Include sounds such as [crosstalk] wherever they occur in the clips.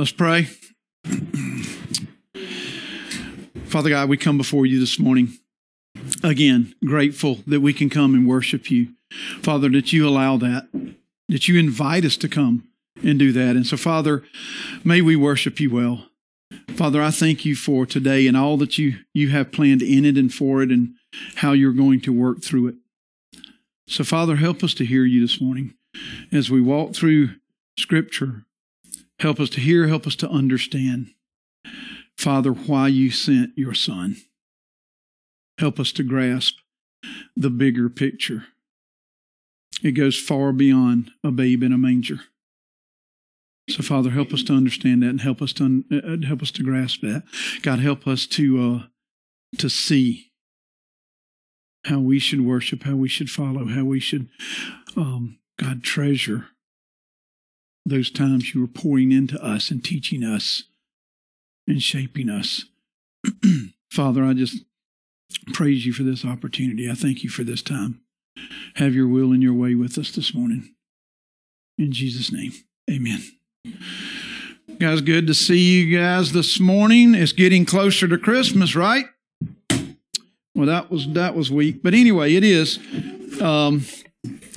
Let's pray. Father God, we come before you this morning. Again, grateful that we can come and worship you. Father, that you allow that, that you invite us to come and do that. And so, Father, may we worship you well. Father, I thank you for today and all that you, you have planned in it and for it and how you're going to work through it. So, Father, help us to hear you this morning as we walk through Scripture. Help us to hear, help us to understand, Father, why you sent your Son. Help us to grasp the bigger picture. It goes far beyond a babe in a manger. So, Father, help us to understand that and help us to uh, help us to grasp that. God, help us to uh, to see how we should worship, how we should follow, how we should, um, God, treasure those times you were pouring into us and teaching us and shaping us. [clears throat] Father, I just praise you for this opportunity. I thank you for this time. Have your will and your way with us this morning. In Jesus' name, amen. Guys, good to see you guys this morning. It's getting closer to Christmas, right? Well, that was that was weak, but anyway, it is. Um,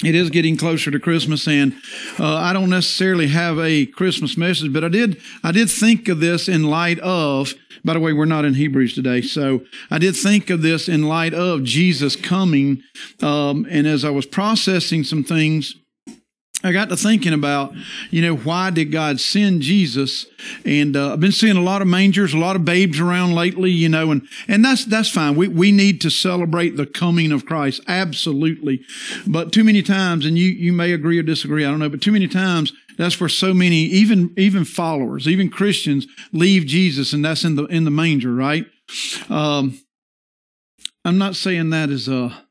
it is getting closer to Christmas, and uh, I don't necessarily have a Christmas message, but I did I did think of this in light of. By the way, we're not in Hebrews today, so I did think of this in light of Jesus coming, um, and as I was processing some things I got to thinking about, you know, why did God send Jesus? And uh, I've been seeing a lot of mangers, a lot of babes around lately, you know, and and that's that's fine. We we need to celebrate the coming of Christ, absolutely. But too many times, and you you may agree or disagree, I don't know, but too many times that's where so many, even even followers, even Christians, leave Jesus, and that's in the in the manger, right? Um, I'm not saying that as a.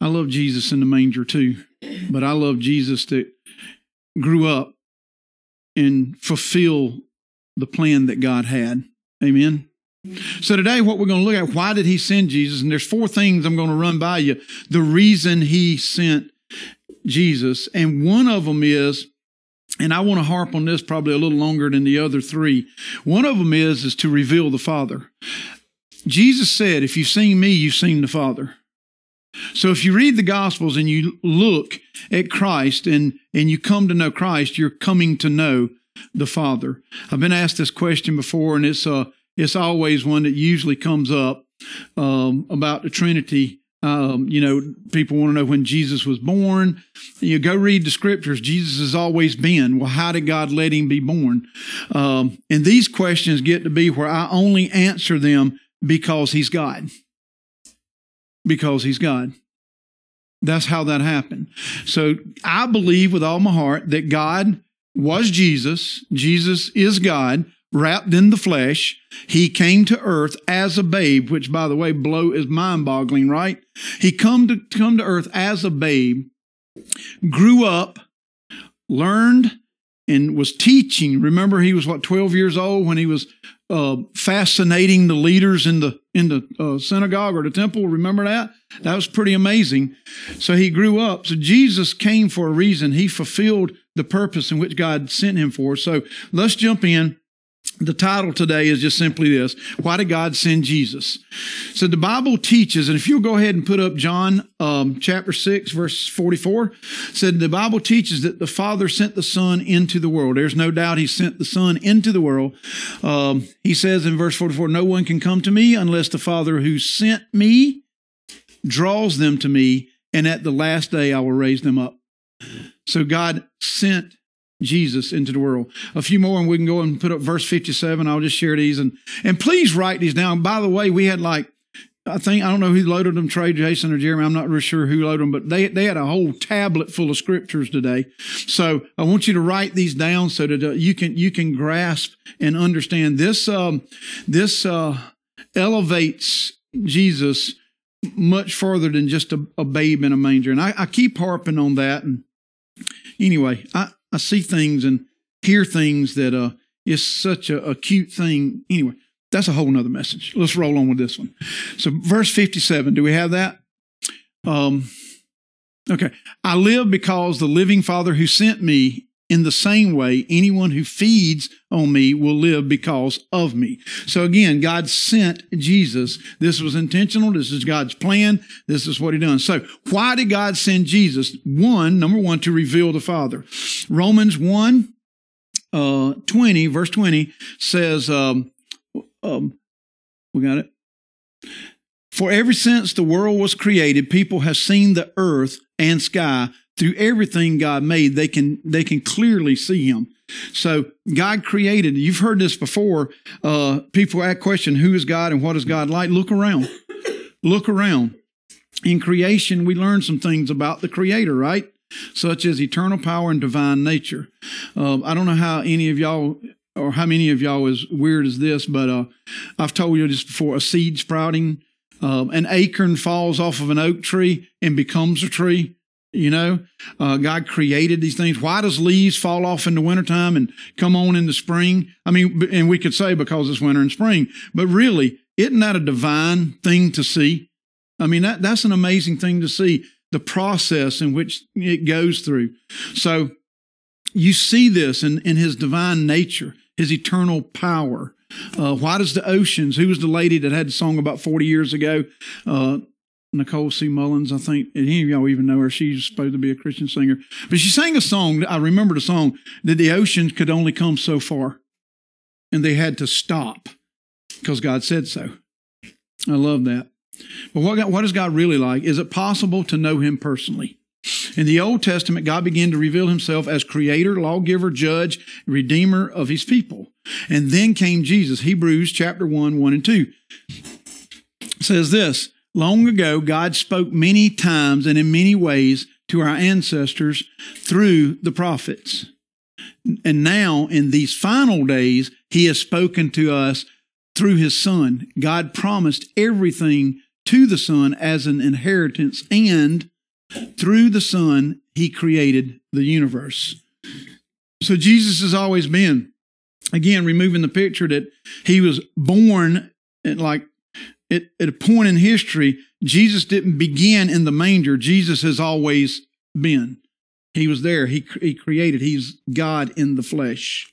I love Jesus in the manger too. But I love Jesus that grew up and fulfill the plan that God had. Amen. So today what we're going to look at why did he send Jesus and there's four things I'm going to run by you the reason he sent Jesus and one of them is and I want to harp on this probably a little longer than the other three. One of them is is to reveal the Father. Jesus said, if you've seen me, you've seen the Father. So if you read the Gospels and you look at Christ and, and you come to know Christ, you're coming to know the Father. I've been asked this question before, and it's uh, it's always one that usually comes up um, about the Trinity. Um, you know, people want to know when Jesus was born. You go read the scriptures. Jesus has always been. Well, how did God let him be born? Um, and these questions get to be where I only answer them because he's God because he's God. That's how that happened. So I believe with all my heart that God was Jesus. Jesus is God wrapped in the flesh. He came to earth as a babe, which by the way, blow is mind boggling, right? He come to come to earth as a babe, grew up, learned, and was teaching. Remember, he was what, 12 years old when he was uh, fascinating the leaders in the in the uh, synagogue or the temple. Remember that? That was pretty amazing. So he grew up. So Jesus came for a reason. He fulfilled the purpose in which God sent him for. So let's jump in the title today is just simply this Why did God send Jesus? So the Bible teaches, and if you'll go ahead and put up John um, chapter 6, verse 44, said the Bible teaches that the Father sent the Son into the world. There's no doubt He sent the Son into the world. Um, he says in verse 44, No one can come to me unless the Father who sent me draws them to me, and at the last day I will raise them up. So God sent Jesus into the world. A few more, and we can go and put up verse 57. I'll just share these. And, and please write these down. By the way, we had like, I think, I don't know who loaded them, Trey, Jason, or Jeremy. I'm not really sure who loaded them, but they, they had a whole tablet full of scriptures today. So I want you to write these down so that uh, you can, you can grasp and understand this, um, this, uh, elevates Jesus much further than just a, a babe in a manger. And I, I keep harping on that. And anyway, I, I see things and hear things that uh, is such a, a cute thing. Anyway, that's a whole nother message. Let's roll on with this one. So, verse 57, do we have that? Um, okay. I live because the living Father who sent me In the same way, anyone who feeds on me will live because of me. So again, God sent Jesus. This was intentional. This is God's plan. This is what he done. So why did God send Jesus? One, number one, to reveal the Father. Romans 1, uh, 20, verse 20 says, um, um, we got it. For ever since the world was created, people have seen the earth and sky through everything God made. They can they can clearly see Him. So God created. You've heard this before. Uh, people ask question, "Who is God and what is God like?" Look around. Look around. In creation, we learn some things about the Creator, right? Such as eternal power and divine nature. Uh, I don't know how any of y'all or how many of y'all is weird as this, but uh, I've told you this before. A seed sprouting um, an acorn falls off of an oak tree and becomes a tree. You know, uh, God created these things. Why does leaves fall off in the wintertime and come on in the spring? I mean, and we could say because it's winter and spring, but really, isn't that a divine thing to see? I mean, that, that's an amazing thing to see the process in which it goes through. So you see this in, in his divine nature, his eternal power. Uh, why does the oceans? Who was the lady that had the song about 40 years ago? Uh, Nicole C. Mullins, I think. Any of y'all even know her? She's supposed to be a Christian singer. But she sang a song, I remember the song, that the oceans could only come so far. And they had to stop because God said so. I love that. But what, what is God really like? Is it possible to know Him personally? In the Old Testament, God began to reveal himself as creator, lawgiver, judge, redeemer of his people. And then came Jesus. Hebrews chapter 1, 1 and 2 says this Long ago, God spoke many times and in many ways to our ancestors through the prophets. And now, in these final days, he has spoken to us through his son. God promised everything to the son as an inheritance and through the Son, He created the universe. So Jesus has always been, again, removing the picture that He was born like at, at a point in history. Jesus didn't begin in the manger. Jesus has always been. He was there. He, he created. He's God in the flesh.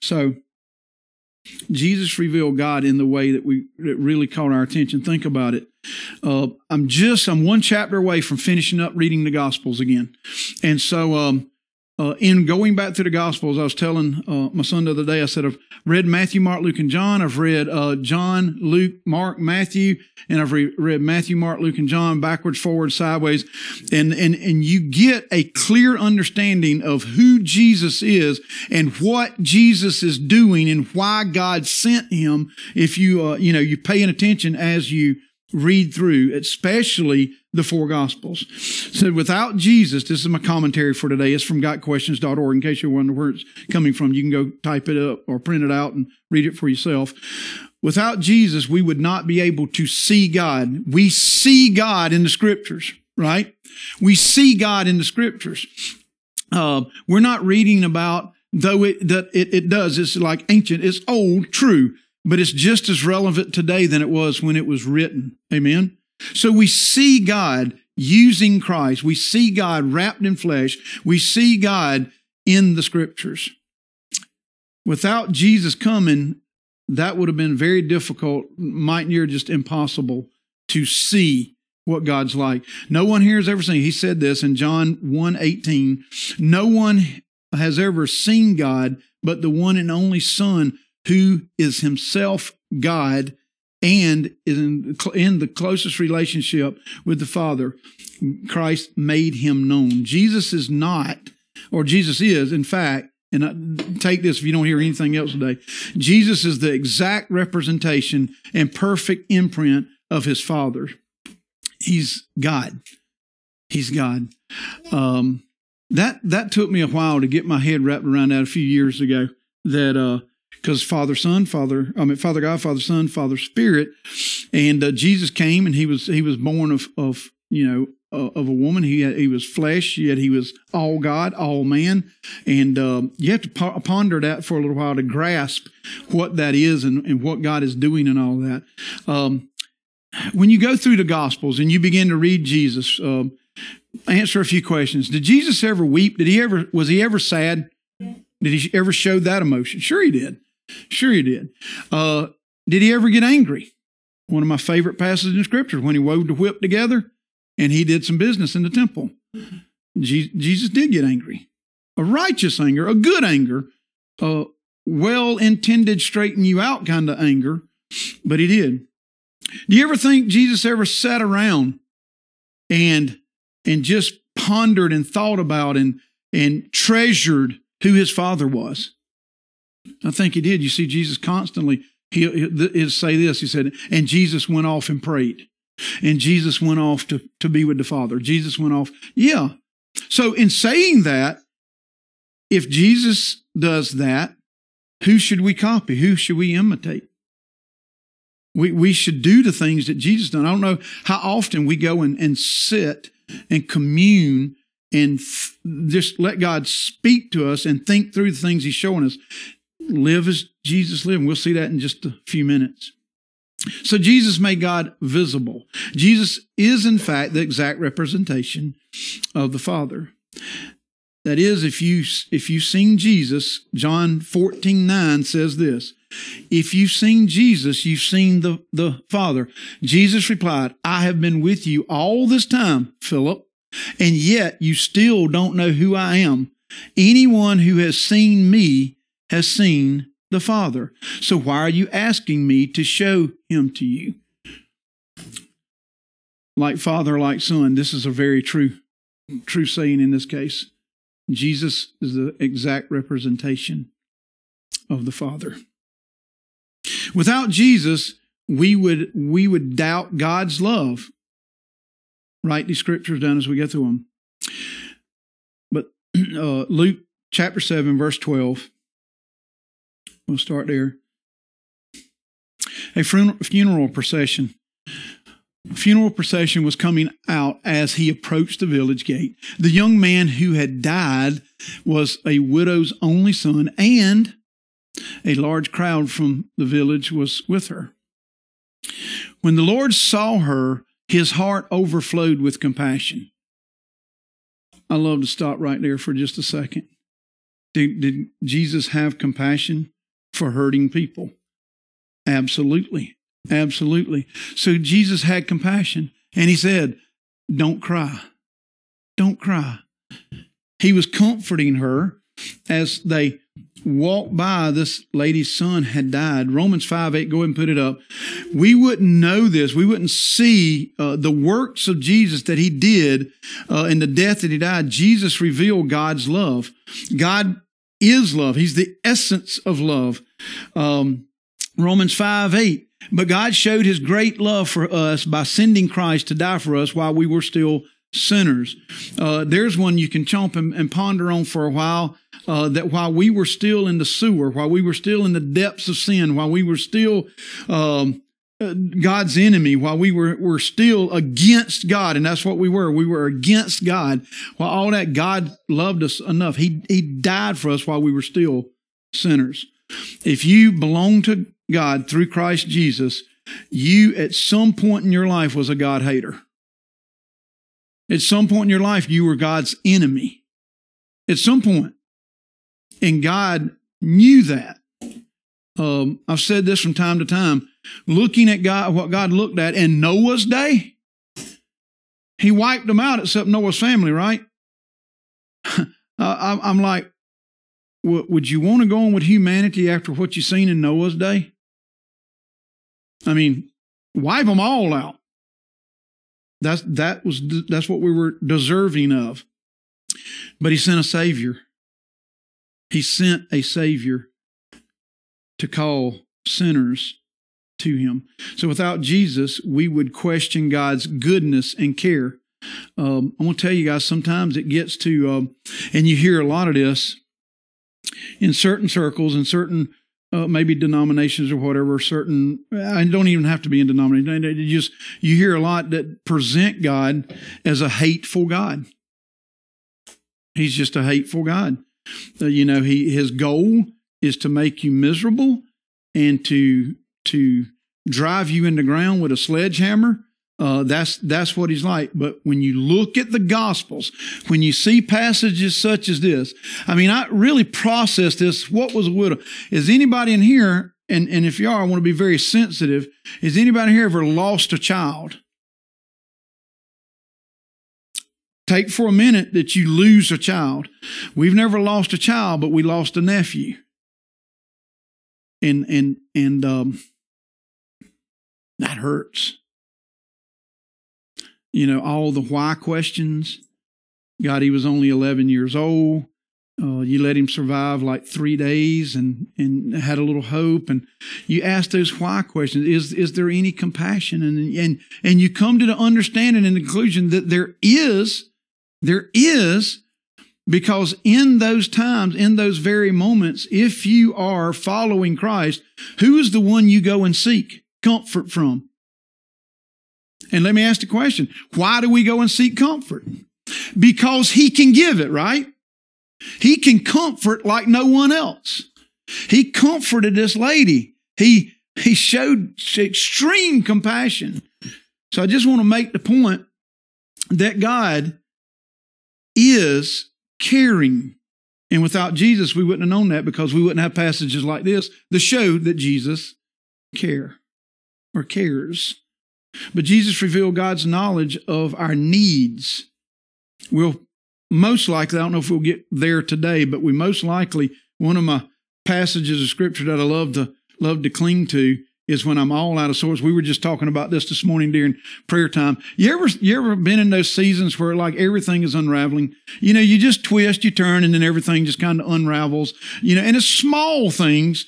So Jesus revealed God in the way that we that really caught our attention. Think about it. Uh, I'm just I'm one chapter away from finishing up reading the Gospels again, and so um, uh, in going back to the Gospels, I was telling uh, my son the other day, I said, I've read Matthew, Mark, Luke, and John. I've read uh, John, Luke, Mark, Matthew, and I've re- read Matthew, Mark, Luke, and John backwards, forward, sideways. And, and, and you get a clear understanding of who Jesus is and what Jesus is doing and why God sent him if you, uh, you know, you're paying attention as you read through, especially the four Gospels. So without Jesus, this is my commentary for today. It's from gotquestions.org. In case you're wondering where it's coming from, you can go type it up or print it out and read it for yourself. Without Jesus, we would not be able to see God. We see God in the scriptures, right? We see God in the scriptures. Uh, we're not reading about, though it, that it, it does, it's like ancient, it's old, true but it's just as relevant today than it was when it was written. Amen. So we see God using Christ. We see God wrapped in flesh. We see God in the scriptures. Without Jesus coming, that would have been very difficult, might near just impossible to see what God's like. No one here has ever seen. He said this in John 1 18. No one has ever seen God but the one and only Son who is himself God and is in, in the closest relationship with the Father. Christ made him known. Jesus is not, or Jesus is, in fact, and I, take this if you don't hear anything else today. Jesus is the exact representation and perfect imprint of his Father. He's God. He's God. Um, that that took me a while to get my head wrapped around that a few years ago. That uh, because Father, Son, Father, I mean Father God, Father, Son, Father, Spirit, and uh, Jesus came and he was he was born of of you know uh, of a woman. He had, he was flesh, yet he was all God, all man, and uh, you have to ponder that for a little while to grasp what that is and, and what God is doing and all that. Um, when you go through the Gospels and you begin to read Jesus. Um, answer a few questions. Did Jesus ever weep? Did he ever was he ever sad? Did he ever show that emotion? Sure he did. Sure he did. Uh, did he ever get angry? One of my favorite passages in scripture when he wove the whip together and he did some business in the temple. Jesus did get angry. A righteous anger, a good anger, a well intended straighten you out kind of anger, but he did. Do you ever think Jesus ever sat around and and just pondered and thought about and and treasured who his father was? I think he did. You see, Jesus constantly he'll, he'll say this. He said, and Jesus went off and prayed. And Jesus went off to, to be with the Father. Jesus went off. Yeah. So in saying that, if Jesus does that, who should we copy? Who should we imitate? We, we should do the things that Jesus done. I don't know how often we go and, and sit and commune and f- just let God speak to us and think through the things He's showing us. Live as Jesus lived. And we'll see that in just a few minutes. So Jesus made God visible. Jesus is, in fact, the exact representation of the Father. That is, if you if you've seen Jesus, John 14, 9 says this. If you've seen Jesus, you've seen the, the Father. Jesus replied, I have been with you all this time, Philip, and yet you still don't know who I am. Anyone who has seen me has seen the Father. So why are you asking me to show him to you? Like father, like son. This is a very true, true saying in this case. Jesus is the exact representation of the Father. Without Jesus, we would we would doubt God's love. Write these scriptures down as we go through them. But [clears throat] uh, Luke chapter 7, verse 12. We'll start there. A funeral procession funeral procession was coming out as he approached the village gate. The young man who had died was a widow's only son, and a large crowd from the village was with her. When the Lord saw her, his heart overflowed with compassion. I love to stop right there for just a second. Did, did Jesus have compassion for hurting people? Absolutely. Absolutely. So Jesus had compassion and he said, Don't cry. Don't cry. He was comforting her as they walked by. This lady's son had died. Romans 5 8, go ahead and put it up. We wouldn't know this. We wouldn't see uh, the works of Jesus that he did uh, and the death that he died. Jesus revealed God's love. God is love, He's the essence of love. Um, Romans 5 8. But God showed his great love for us by sending Christ to die for us while we were still sinners. Uh, there's one you can chomp and, and ponder on for a while. Uh, that while we were still in the sewer, while we were still in the depths of sin, while we were still um, uh, God's enemy, while we were, were still against God, and that's what we were. We were against God. While all that, God loved us enough. He, he died for us while we were still sinners. If you belong to God through Christ Jesus, you at some point in your life was a God hater. At some point in your life, you were God's enemy. At some point. And God knew that. Um, I've said this from time to time. Looking at God, what God looked at in Noah's day, He wiped them out except Noah's family, right? [laughs] I'm like, would you want to go on with humanity after what you've seen in Noah's day? I mean, wipe them all out. That's that was that's what we were deserving of. But he sent a savior. He sent a savior to call sinners to him. So without Jesus, we would question God's goodness and care. Um, I'm going to tell you guys, sometimes it gets to, um, and you hear a lot of this in certain circles, in certain uh, maybe denominations or whatever, certain, I don't even have to be in denomination. You just, you hear a lot that present God as a hateful God. He's just a hateful God. Uh, you know, he, his goal is to make you miserable and to, to drive you in the ground with a sledgehammer Uh, that's that's what he's like. But when you look at the Gospels, when you see passages such as this, I mean, I really processed this. What was a widow? Is anybody in here? And and if you are, I want to be very sensitive. Is anybody here ever lost a child? Take for a minute that you lose a child. We've never lost a child, but we lost a nephew. And and and um, that hurts you know, all the why questions. God, he was only 11 years old. Uh, you let him survive like three days and, and had a little hope. And you ask those why questions. Is, is there any compassion? And, and, and you come to the understanding and the conclusion that there is, there is, because in those times, in those very moments, if you are following Christ, who is the one you go and seek comfort from? And let me ask the question why do we go and seek comfort? Because He can give it, right? He can comfort like no one else. He comforted this lady. He, he showed extreme compassion. So I just want to make the point that God is caring. And without Jesus, we wouldn't have known that because we wouldn't have passages like this that showed that Jesus care or cares. But Jesus revealed God's knowledge of our needs. We'll most likely, I don't know if we'll get there today, but we most likely, one of my passages of scripture that I love to love to cling to is when I'm all out of sorts. We were just talking about this this morning during prayer time. You ever you ever been in those seasons where like everything is unraveling? You know, you just twist, you turn, and then everything just kind of unravels. You know, and it's small things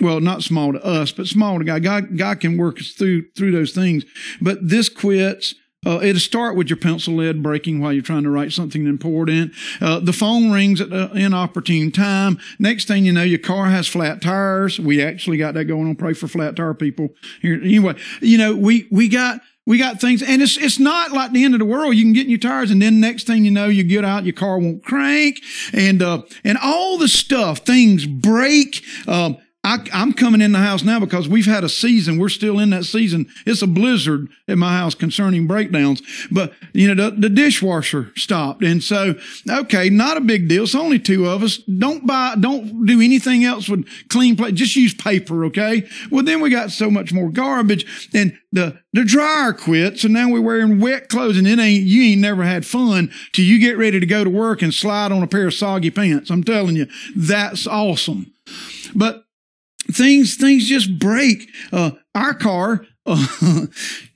well, not small to us, but small to God. God, God can work us through through those things. But this quits. Uh, it'll start with your pencil lead breaking while you're trying to write something important. Uh, the phone rings at an inopportune time. Next thing you know, your car has flat tires. We actually got that going on. Pray for flat tire people here. Anyway, you know, we, we got, we got things, and it's it's not like the end of the world. You can get in your tires, and then next thing you know, you get out, your car won't crank, and uh, and all the stuff, things break. Um, I, am coming in the house now because we've had a season. We're still in that season. It's a blizzard at my house concerning breakdowns. But, you know, the, the dishwasher stopped. And so, okay, not a big deal. It's only two of us. Don't buy, don't do anything else with clean plate. Just use paper, okay? Well, then we got so much more garbage. And the, the dryer quit. So now we're wearing wet clothes and it ain't, you ain't never had fun till you get ready to go to work and slide on a pair of soggy pants. I'm telling you, that's awesome. But things things just break. Uh, our car, uh, [laughs]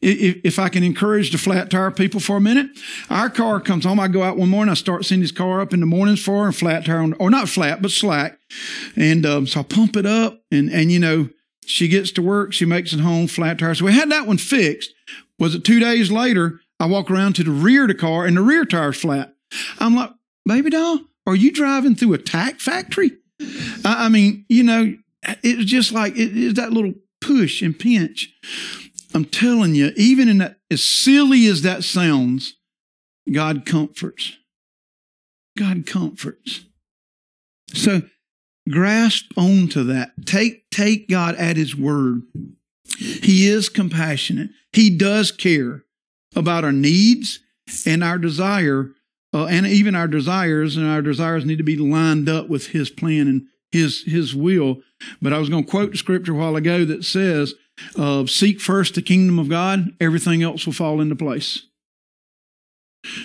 if, if, I can encourage the flat tire people for a minute, our car comes home. I go out one morning, I start sending his car up in the mornings for and flat tire, on, or not flat, but slack. And um, so I pump it up, and and you know she gets to work, she makes it home, flat tire. So we had that one fixed. Was it two days later? I walk around to the rear of the car, and the rear tire's flat. I'm like, baby doll, are you driving through a tack factory? I, I mean, you know, it was just like it is that little push and pinch. I'm telling you, even in that, as silly as that sounds, God comforts. God comforts. So grasp onto that. Take, take God at His word. He is compassionate. He does care about our needs and our desire, uh, and even our desires, and our desires need to be lined up with His plan and His His will. But I was going to quote the scripture a while ago that says, uh, Seek first the kingdom of God, everything else will fall into place.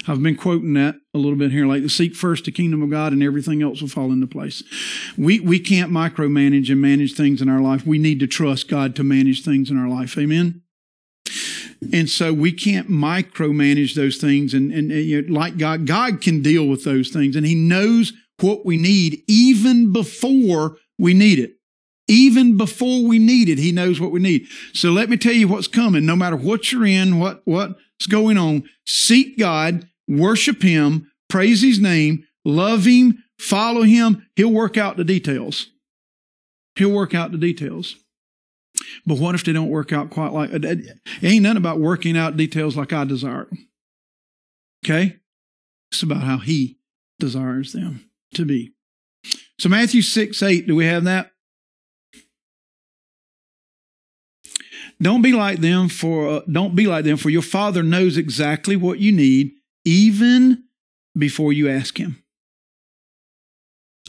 I've been quoting that a little bit here, like seek first the kingdom of God and everything else will fall into place. We, we can't micromanage and manage things in our life. We need to trust God to manage things in our life. Amen. And so we can't micromanage those things and, and, and you know, like God, God can deal with those things and he knows what we need even before we need it. Even before we need it, he knows what we need. So let me tell you what's coming. No matter what you're in, what, what's going on, seek God, worship him, praise his name, love him, follow him. He'll work out the details. He'll work out the details. But what if they don't work out quite like it? Ain't nothing about working out details like I desire. Okay? It's about how he desires them to be. So Matthew 6, 8, do we have that? Don't be like them for uh, don't be like them for your father knows exactly what you need even before you ask him.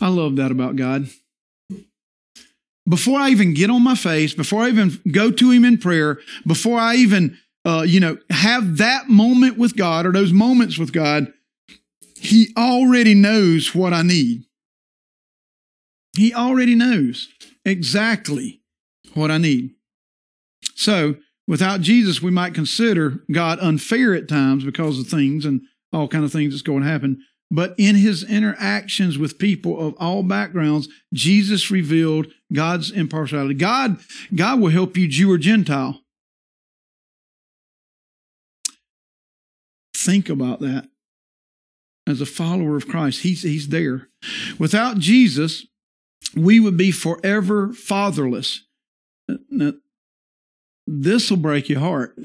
I love that about God. Before I even get on my face, before I even go to him in prayer, before I even uh, you know have that moment with God or those moments with God, he already knows what I need. He already knows exactly what I need. So, without Jesus, we might consider God unfair at times because of things and all kind of things that's going to happen. But in his interactions with people of all backgrounds, Jesus revealed God's impartiality. God, God will help you, Jew or Gentile. Think about that. As a follower of Christ, he's, he's there. Without Jesus, we would be forever fatherless. Now, this will break your heart.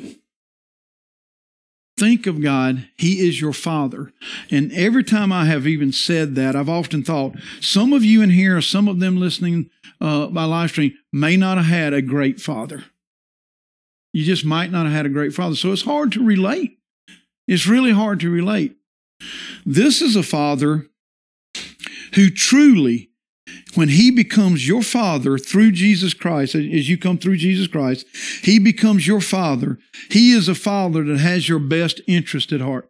Think of God, He is your Father. And every time I have even said that, I've often thought some of you in here, some of them listening uh, by live stream, may not have had a great father. You just might not have had a great father. So it's hard to relate. It's really hard to relate. This is a father who truly when he becomes your father through Jesus Christ, as you come through Jesus Christ, he becomes your father. He is a father that has your best interest at heart.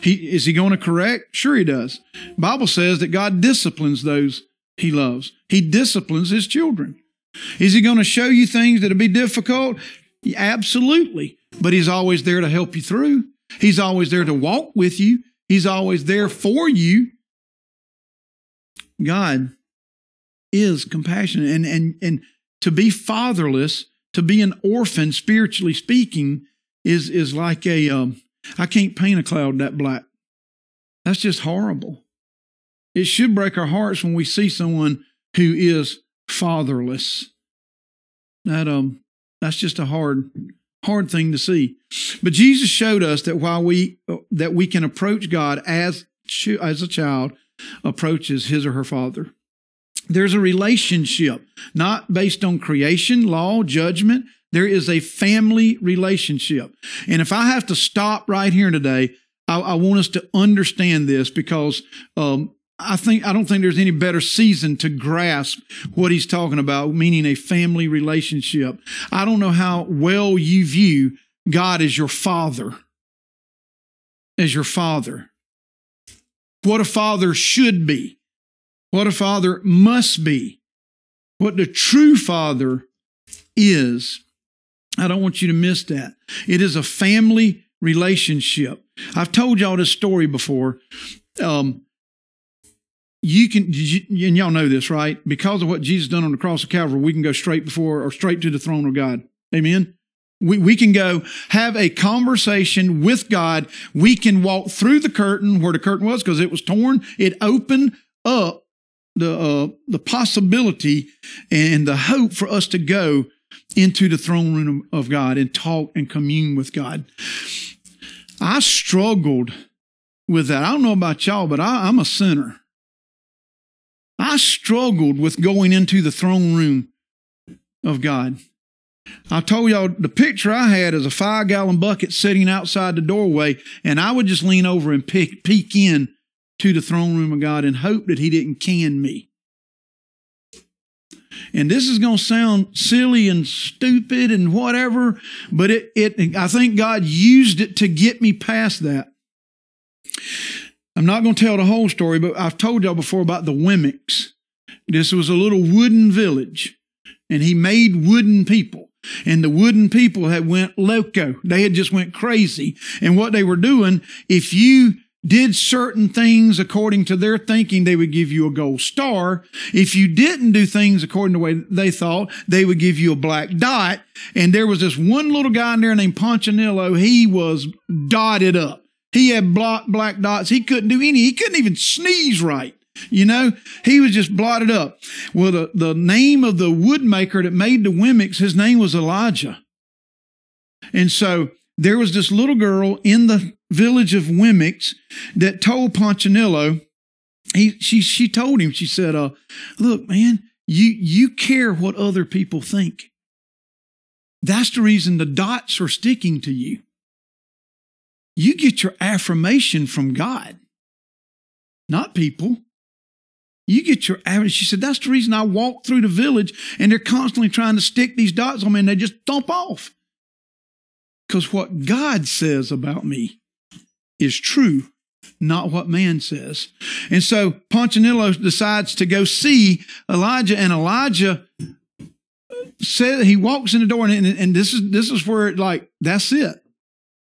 He, is he going to correct? Sure he does. Bible says that God disciplines those he loves. He disciplines his children. Is he going to show you things that'll be difficult? Absolutely. But he's always there to help you through. He's always there to walk with you. He's always there for you. God is compassionate and and and to be fatherless, to be an orphan spiritually speaking is is like a um, I can't paint a cloud that black. That's just horrible. It should break our hearts when we see someone who is fatherless. That um that's just a hard hard thing to see. But Jesus showed us that while we that we can approach God as as a child approaches his or her father. There's a relationship, not based on creation, law, judgment. There is a family relationship. And if I have to stop right here today, I, I want us to understand this because um, I think I don't think there's any better season to grasp what he's talking about, meaning a family relationship. I don't know how well you view God as your father, as your father what a father should be, what a father must be, what the true father is. I don't want you to miss that. It is a family relationship. I've told y'all this story before. Um, you can, you, and y'all know this, right? Because of what Jesus done on the cross of Calvary, we can go straight before or straight to the throne of God. Amen. We, we can go have a conversation with God. We can walk through the curtain where the curtain was because it was torn. It opened up the, uh, the possibility and the hope for us to go into the throne room of God and talk and commune with God. I struggled with that. I don't know about y'all, but I, I'm a sinner. I struggled with going into the throne room of God. I told y'all the picture I had is a five gallon bucket sitting outside the doorway, and I would just lean over and peek, peek in to the throne room of God and hope that He didn't can me. And this is going to sound silly and stupid and whatever, but it, it, I think God used it to get me past that. I'm not going to tell the whole story, but I've told y'all before about the Wemmicks. This was a little wooden village, and he made wooden people and the wooden people had went loco. They had just went crazy. And what they were doing, if you did certain things according to their thinking, they would give you a gold star. If you didn't do things according to the way they thought, they would give you a black dot. And there was this one little guy in there named Punchinello. He was dotted up. He had black, black dots. He couldn't do any, he couldn't even sneeze right. You know, he was just blotted up. Well, the, the name of the woodmaker that made the Wemmicks, his name was Elijah. And so there was this little girl in the village of Wemmicks that told Punchinello, he, she, she told him, she said, uh, look, man, you, you care what other people think. That's the reason the dots are sticking to you. You get your affirmation from God, not people. You get your average. She said, That's the reason I walk through the village and they're constantly trying to stick these dots on me and they just thump off. Because what God says about me is true, not what man says. And so Punchinello decides to go see Elijah, and Elijah uh, said he walks in the door, and, and this is this is where it like that's it.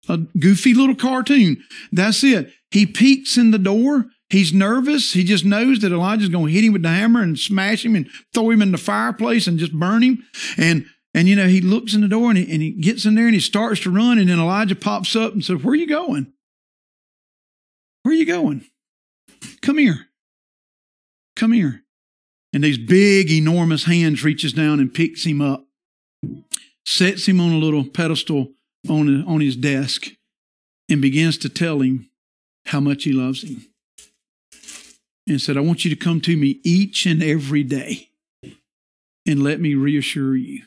A goofy little cartoon. That's it. He peeks in the door He's nervous. He just knows that Elijah's going to hit him with the hammer and smash him and throw him in the fireplace and just burn him. And and you know he looks in the door and he, and he gets in there and he starts to run and then Elijah pops up and says, "Where are you going? Where are you going? Come here. Come here." And these big, enormous hands reaches down and picks him up, sets him on a little pedestal on, on his desk, and begins to tell him how much he loves him and said, I want you to come to me each and every day and let me reassure you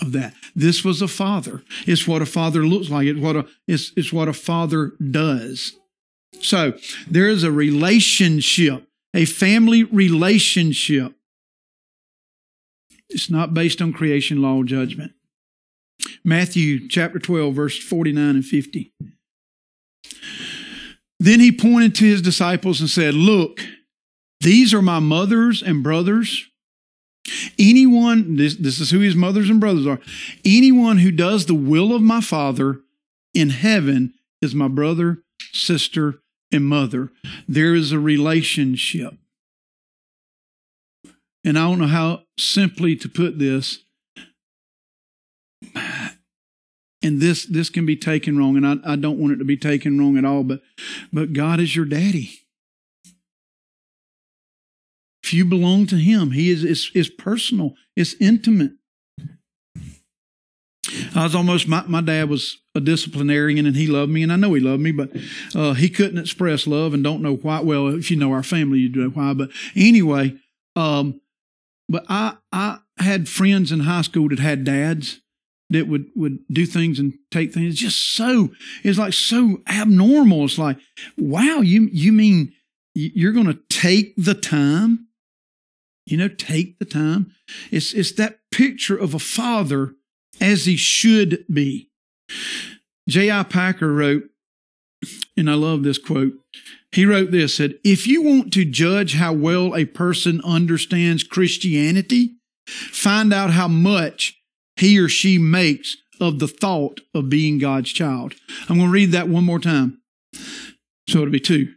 of that. This was a father. It's what a father looks like. It's what a, it's, it's what a father does. So there is a relationship, a family relationship. It's not based on creation law judgment. Matthew chapter 12, verse 49 and 50. Then he pointed to his disciples and said, Look, these are my mothers and brothers. Anyone, this, this is who his mothers and brothers are. Anyone who does the will of my Father in heaven is my brother, sister, and mother. There is a relationship. And I don't know how simply to put this. And this this can be taken wrong, and I, I don't want it to be taken wrong at all, but but God is your daddy. If you belong to Him, He is it's, it's personal, it's intimate. I was almost my, my dad was a disciplinarian and he loved me and I know he loved me, but uh, he couldn't express love and don't know why. Well, if you know our family, you know why. But anyway, um, but I I had friends in high school that had dads that would would do things and take things. It's just so it's like so abnormal. It's like, wow, you you mean you're going to take the time you know, take the time. It's, it's that picture of a father as he should be. J.I. Packer wrote, and I love this quote. He wrote this said, If you want to judge how well a person understands Christianity, find out how much he or she makes of the thought of being God's child. I'm going to read that one more time. So it'll be two.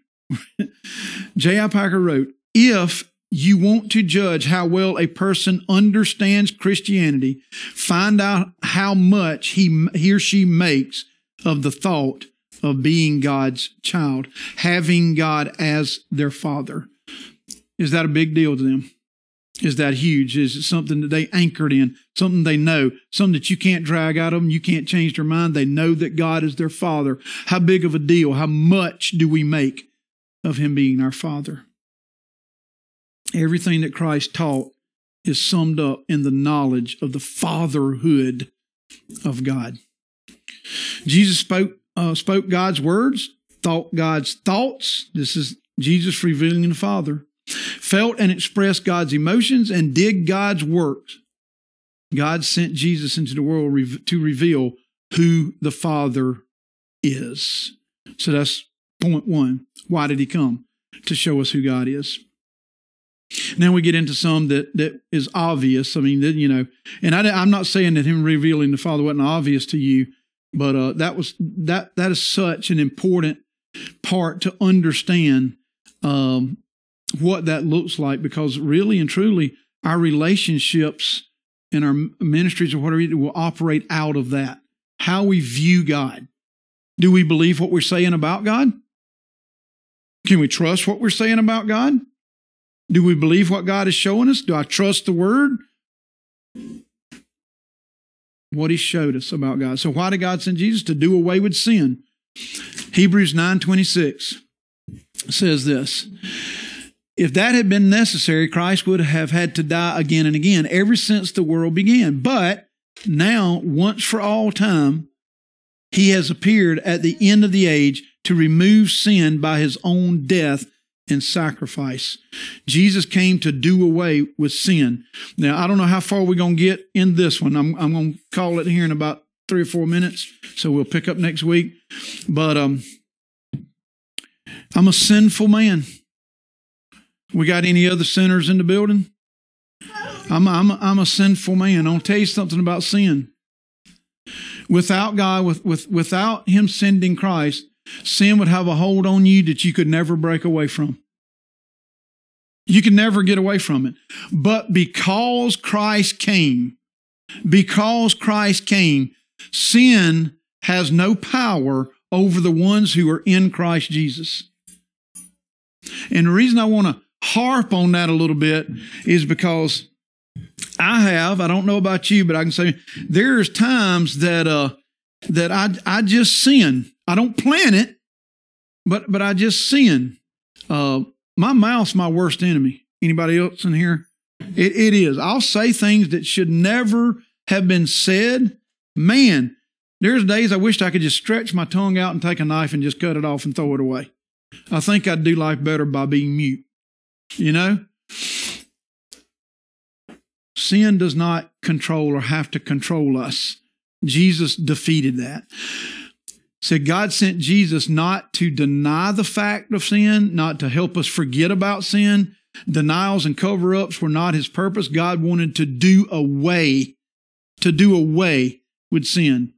[laughs] J.I. Packer wrote, If you want to judge how well a person understands Christianity, find out how much he, he or she makes of the thought of being God's child, having God as their father. Is that a big deal to them? Is that huge? Is it something that they anchored in? Something they know? Something that you can't drag out of them? You can't change their mind? They know that God is their father. How big of a deal? How much do we make of him being our father? Everything that Christ taught is summed up in the knowledge of the fatherhood of God. Jesus spoke uh, spoke God's words, thought God's thoughts. This is Jesus revealing the Father. Felt and expressed God's emotions and did God's works. God sent Jesus into the world to reveal who the Father is. So that's point one. Why did he come? To show us who God is. Now we get into some that that is obvious. I mean, that, you know, and I, am not saying that him revealing the Father wasn't obvious to you, but uh, that was that that is such an important part to understand um, what that looks like because really and truly our relationships and our ministries or whatever will operate out of that. How we view God. Do we believe what we're saying about God? Can we trust what we're saying about God? Do we believe what God is showing us? Do I trust the word? What he showed us about God. So why did God send Jesus? To do away with sin. Hebrews 9:26 says this. If that had been necessary, Christ would have had to die again and again ever since the world began. But now, once for all time, he has appeared at the end of the age to remove sin by his own death and sacrifice. Jesus came to do away with sin. Now, I don't know how far we're going to get in this one. I'm, I'm going to call it here in about three or four minutes. So we'll pick up next week. But um, I'm a sinful man. We got any other sinners in the building? I'm, I'm, I'm a sinful man. I'll tell you something about sin. Without God, with, with, without Him sending Christ, sin would have a hold on you that you could never break away from. You could never get away from it. But because Christ came, because Christ came, sin has no power over the ones who are in Christ Jesus. And the reason I want to harp on that a little bit is because I have, I don't know about you, but I can say there's times that uh that I I just sin. I don't plan it, but but I just sin. Uh my mouth's my worst enemy. Anybody else in here? It, it is. I'll say things that should never have been said. Man, there's days I wished I could just stretch my tongue out and take a knife and just cut it off and throw it away. I think I'd do life better by being mute. You know? Sin does not control or have to control us. Jesus defeated that. Said so God sent Jesus not to deny the fact of sin, not to help us forget about sin. Denials and cover ups were not his purpose. God wanted to do away, to do away with sin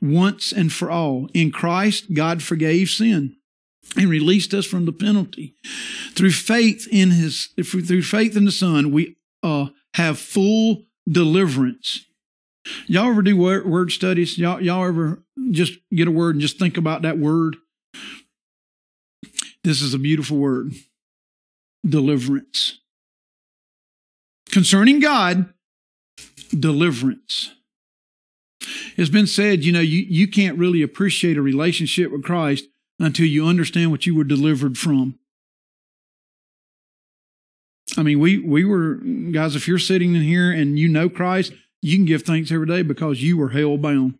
once and for all. In Christ, God forgave sin and released us from the penalty. Through faith in his, through faith in the Son, we uh, have full deliverance. Y'all ever do word, studies? Y'all, y'all ever just get a word and just think about that word? This is a beautiful word deliverance. Concerning God, deliverance. It's been said, you know, you, you can't really appreciate a relationship with Christ until you understand what you were delivered from. I mean, we we were guys. If you're sitting in here and you know Christ, you can give thanks every day because you were hell bound.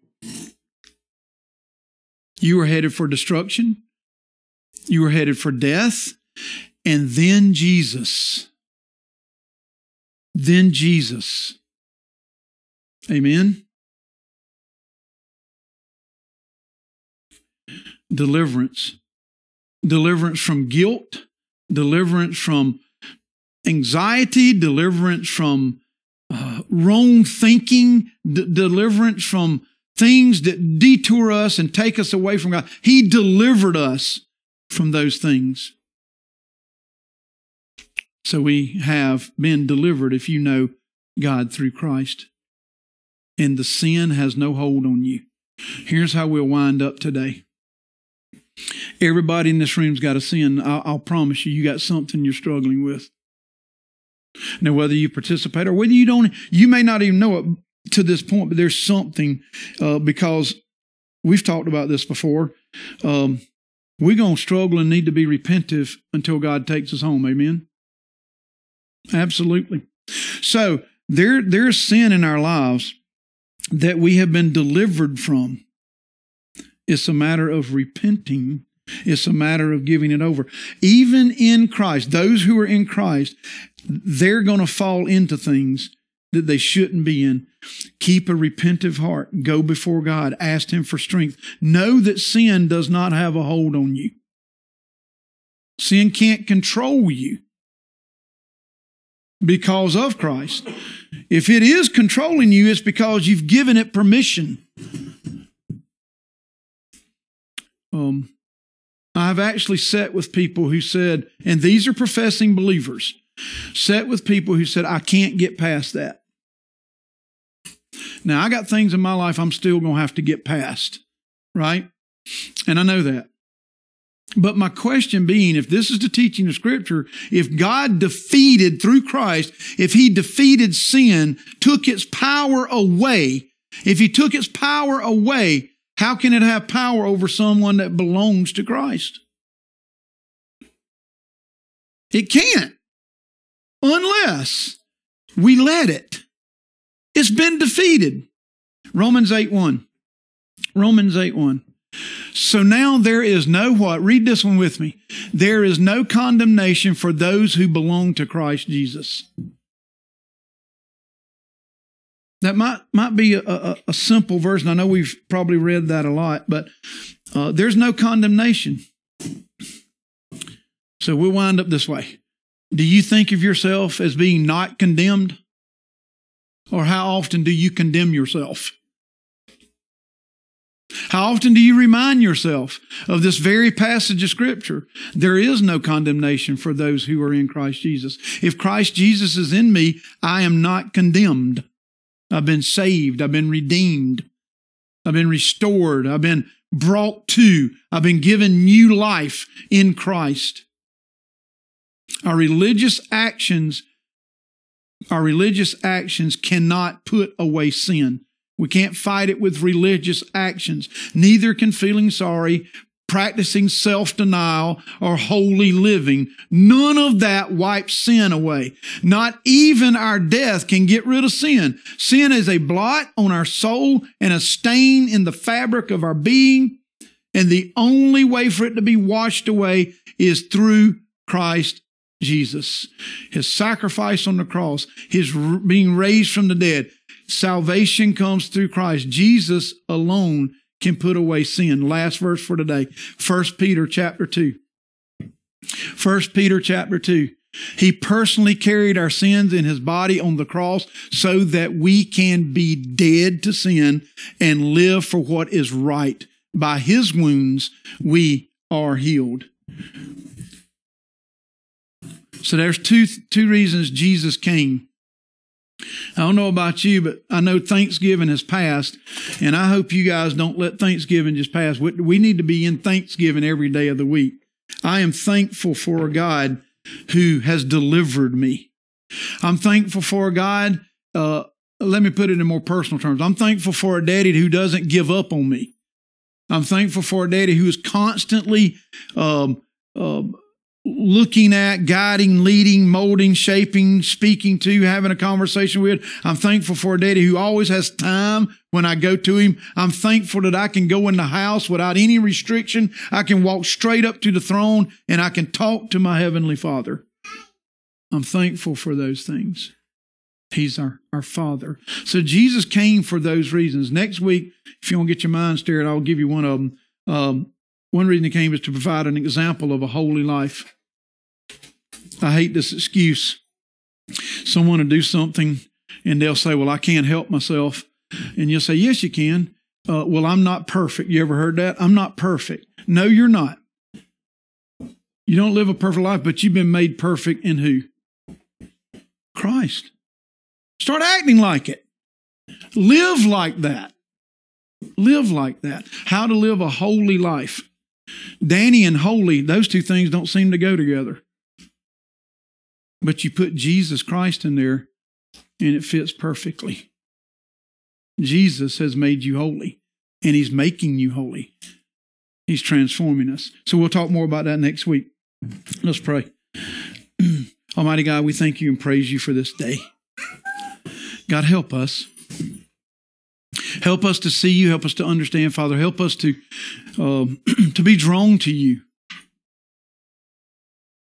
You were headed for destruction. You were headed for death, and then Jesus. Then Jesus. Amen. Deliverance. Deliverance from guilt, deliverance from anxiety, deliverance from uh, wrong thinking, d- deliverance from things that detour us and take us away from God. He delivered us from those things. So we have been delivered if you know God through Christ. And the sin has no hold on you. Here's how we'll wind up today. Everybody in this room's got a sin. I'll, I'll promise you, you got something you're struggling with. Now, whether you participate or whether you don't, you may not even know it to this point, but there's something uh, because we've talked about this before. Um, we're going to struggle and need to be repentive until God takes us home. Amen. Absolutely. So there, there's sin in our lives that we have been delivered from. It's a matter of repenting it's a matter of giving it over. Even in Christ, those who are in Christ, they're going to fall into things that they shouldn't be in. Keep a repentive heart. Go before God. Ask Him for strength. Know that sin does not have a hold on you. Sin can't control you because of Christ. If it is controlling you, it's because you've given it permission. Um, I've actually sat with people who said, and these are professing believers, sat with people who said, I can't get past that. Now, I got things in my life I'm still going to have to get past, right? And I know that. But my question being, if this is the teaching of Scripture, if God defeated through Christ, if He defeated sin, took its power away, if He took its power away, how can it have power over someone that belongs to Christ? It can't unless we let it. It's been defeated. Romans 8 1. Romans 8 1. So now there is no what? Read this one with me. There is no condemnation for those who belong to Christ Jesus. That might might be a, a, a simple verse, I know we've probably read that a lot, but uh, there's no condemnation. So we'll wind up this way. Do you think of yourself as being not condemned? Or how often do you condemn yourself? How often do you remind yourself of this very passage of Scripture? There is no condemnation for those who are in Christ Jesus. If Christ Jesus is in me, I am not condemned. I've been saved. I've been redeemed. I've been restored. I've been brought to. I've been given new life in Christ. Our religious actions, our religious actions cannot put away sin. We can't fight it with religious actions. Neither can feeling sorry, practicing self denial, or holy living. None of that wipes sin away. Not even our death can get rid of sin. Sin is a blot on our soul and a stain in the fabric of our being. And the only way for it to be washed away is through Christ Jesus. His sacrifice on the cross, his being raised from the dead. Salvation comes through Christ. Jesus alone can put away sin. Last verse for today. 1 Peter chapter 2. 1 Peter chapter 2. He personally carried our sins in his body on the cross so that we can be dead to sin and live for what is right. By his wounds, we are healed. So there's two, two reasons Jesus came. I don't know about you, but I know Thanksgiving has passed, and I hope you guys don't let Thanksgiving just pass. We need to be in Thanksgiving every day of the week. I am thankful for a God who has delivered me. I'm thankful for a God, uh, let me put it in more personal terms. I'm thankful for a daddy who doesn't give up on me. I'm thankful for a daddy who is constantly um, um, looking at, guiding, leading, molding, shaping, speaking to, having a conversation with. I'm thankful for a daddy who always has time when I go to him. I'm thankful that I can go in the house without any restriction. I can walk straight up to the throne and I can talk to my heavenly father. I'm thankful for those things. He's our, our Father. So Jesus came for those reasons. Next week, if you want to get your mind stirred, I'll give you one of them. Um, one reason he came is to provide an example of a holy life. I hate this excuse. Someone will do something and they'll say, Well, I can't help myself. And you'll say, Yes, you can. Uh, well, I'm not perfect. You ever heard that? I'm not perfect. No, you're not. You don't live a perfect life, but you've been made perfect in who? Christ. Start acting like it. Live like that. Live like that. How to live a holy life. Danny and holy, those two things don't seem to go together. But you put Jesus Christ in there and it fits perfectly. Jesus has made you holy and he's making you holy. He's transforming us. So we'll talk more about that next week. Let's pray. [clears throat] Almighty God, we thank you and praise you for this day. God, help us. Help us to see you. Help us to understand, Father. Help us to, uh, [clears throat] to be drawn to you.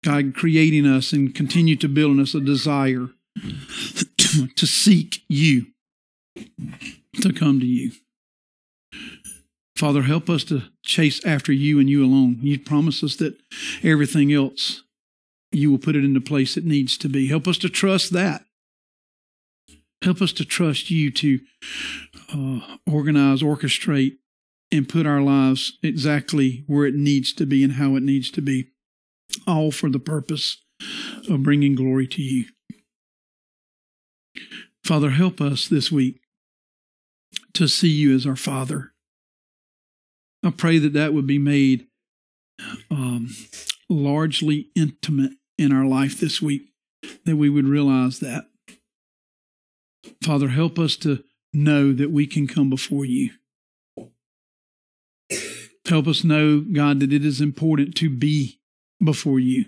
God, creating us and continue to build in us a desire to seek you, to come to you. Father, help us to chase after you and you alone. You promise us that everything else, you will put it into place it needs to be. Help us to trust that. Help us to trust you to uh, organize, orchestrate, and put our lives exactly where it needs to be and how it needs to be, all for the purpose of bringing glory to you. Father, help us this week to see you as our Father. I pray that that would be made um, largely intimate in our life this week, that we would realize that. Father, help us to know that we can come before you. Help us know, God, that it is important to be before you,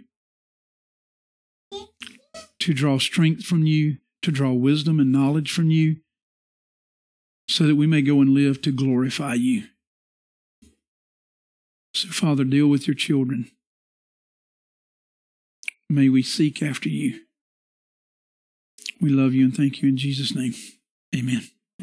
to draw strength from you, to draw wisdom and knowledge from you, so that we may go and live to glorify you. So, Father, deal with your children. May we seek after you. We love you and thank you in Jesus' name. Amen.